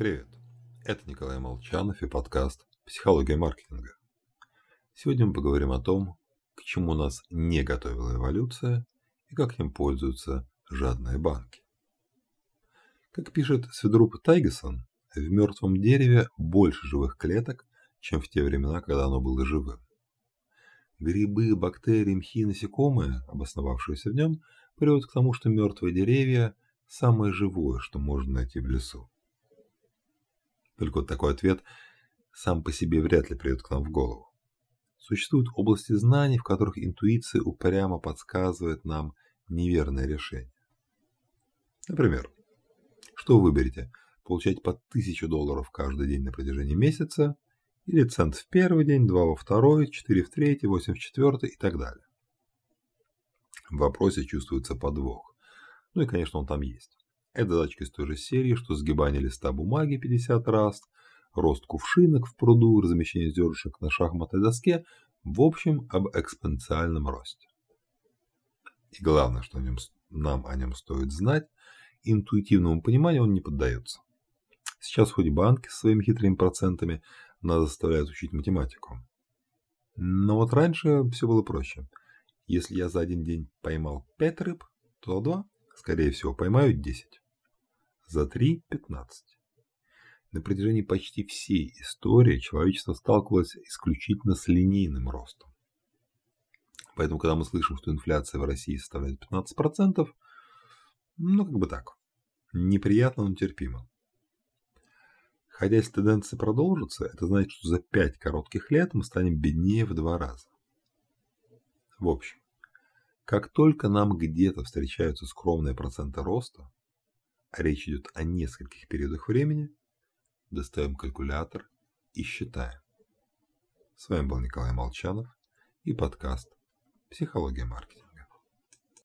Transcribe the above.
Привет, это Николай Молчанов и подкаст «Психология маркетинга». Сегодня мы поговорим о том, к чему нас не готовила эволюция и как им пользуются жадные банки. Как пишет Сведруп Тайгесон, в мертвом дереве больше живых клеток, чем в те времена, когда оно было живым. Грибы, бактерии, мхи, насекомые, обосновавшиеся в нем, приводят к тому, что мертвые деревья – самое живое, что можно найти в лесу. Только вот такой ответ сам по себе вряд ли придет к нам в голову. Существуют области знаний, в которых интуиция упрямо подсказывает нам неверное решение. Например, что вы выберете? Получать по 1000 долларов каждый день на протяжении месяца или цент в первый день, 2 во второй, 4 в третий, 8 в четвертый и так далее. В вопросе чувствуется подвох. Ну и, конечно, он там есть. Это задачка из той же серии, что сгибание листа бумаги 50 раз, рост кувшинок в пруду, размещение зернышек на шахматной доске, в общем, об экспоненциальном росте. И главное, что о нем, нам о нем стоит знать, интуитивному пониманию он не поддается. Сейчас хоть банки со своими хитрыми процентами нас заставляют учить математику. Но вот раньше все было проще. Если я за один день поймал 5 рыб, то за 2, скорее всего, поймаю 10. За 3 – 15. На протяжении почти всей истории человечество сталкивалось исключительно с линейным ростом. Поэтому, когда мы слышим, что инфляция в России составляет 15%, ну, как бы так. Неприятно, но терпимо. Хотя если тенденция продолжится, это значит, что за 5 коротких лет мы станем беднее в два раза. В общем, как только нам где-то встречаются скромные проценты роста, а речь идет о нескольких периодах времени, достаем калькулятор и считаем. С вами был Николай Молчанов и подкаст «Психология маркетинга».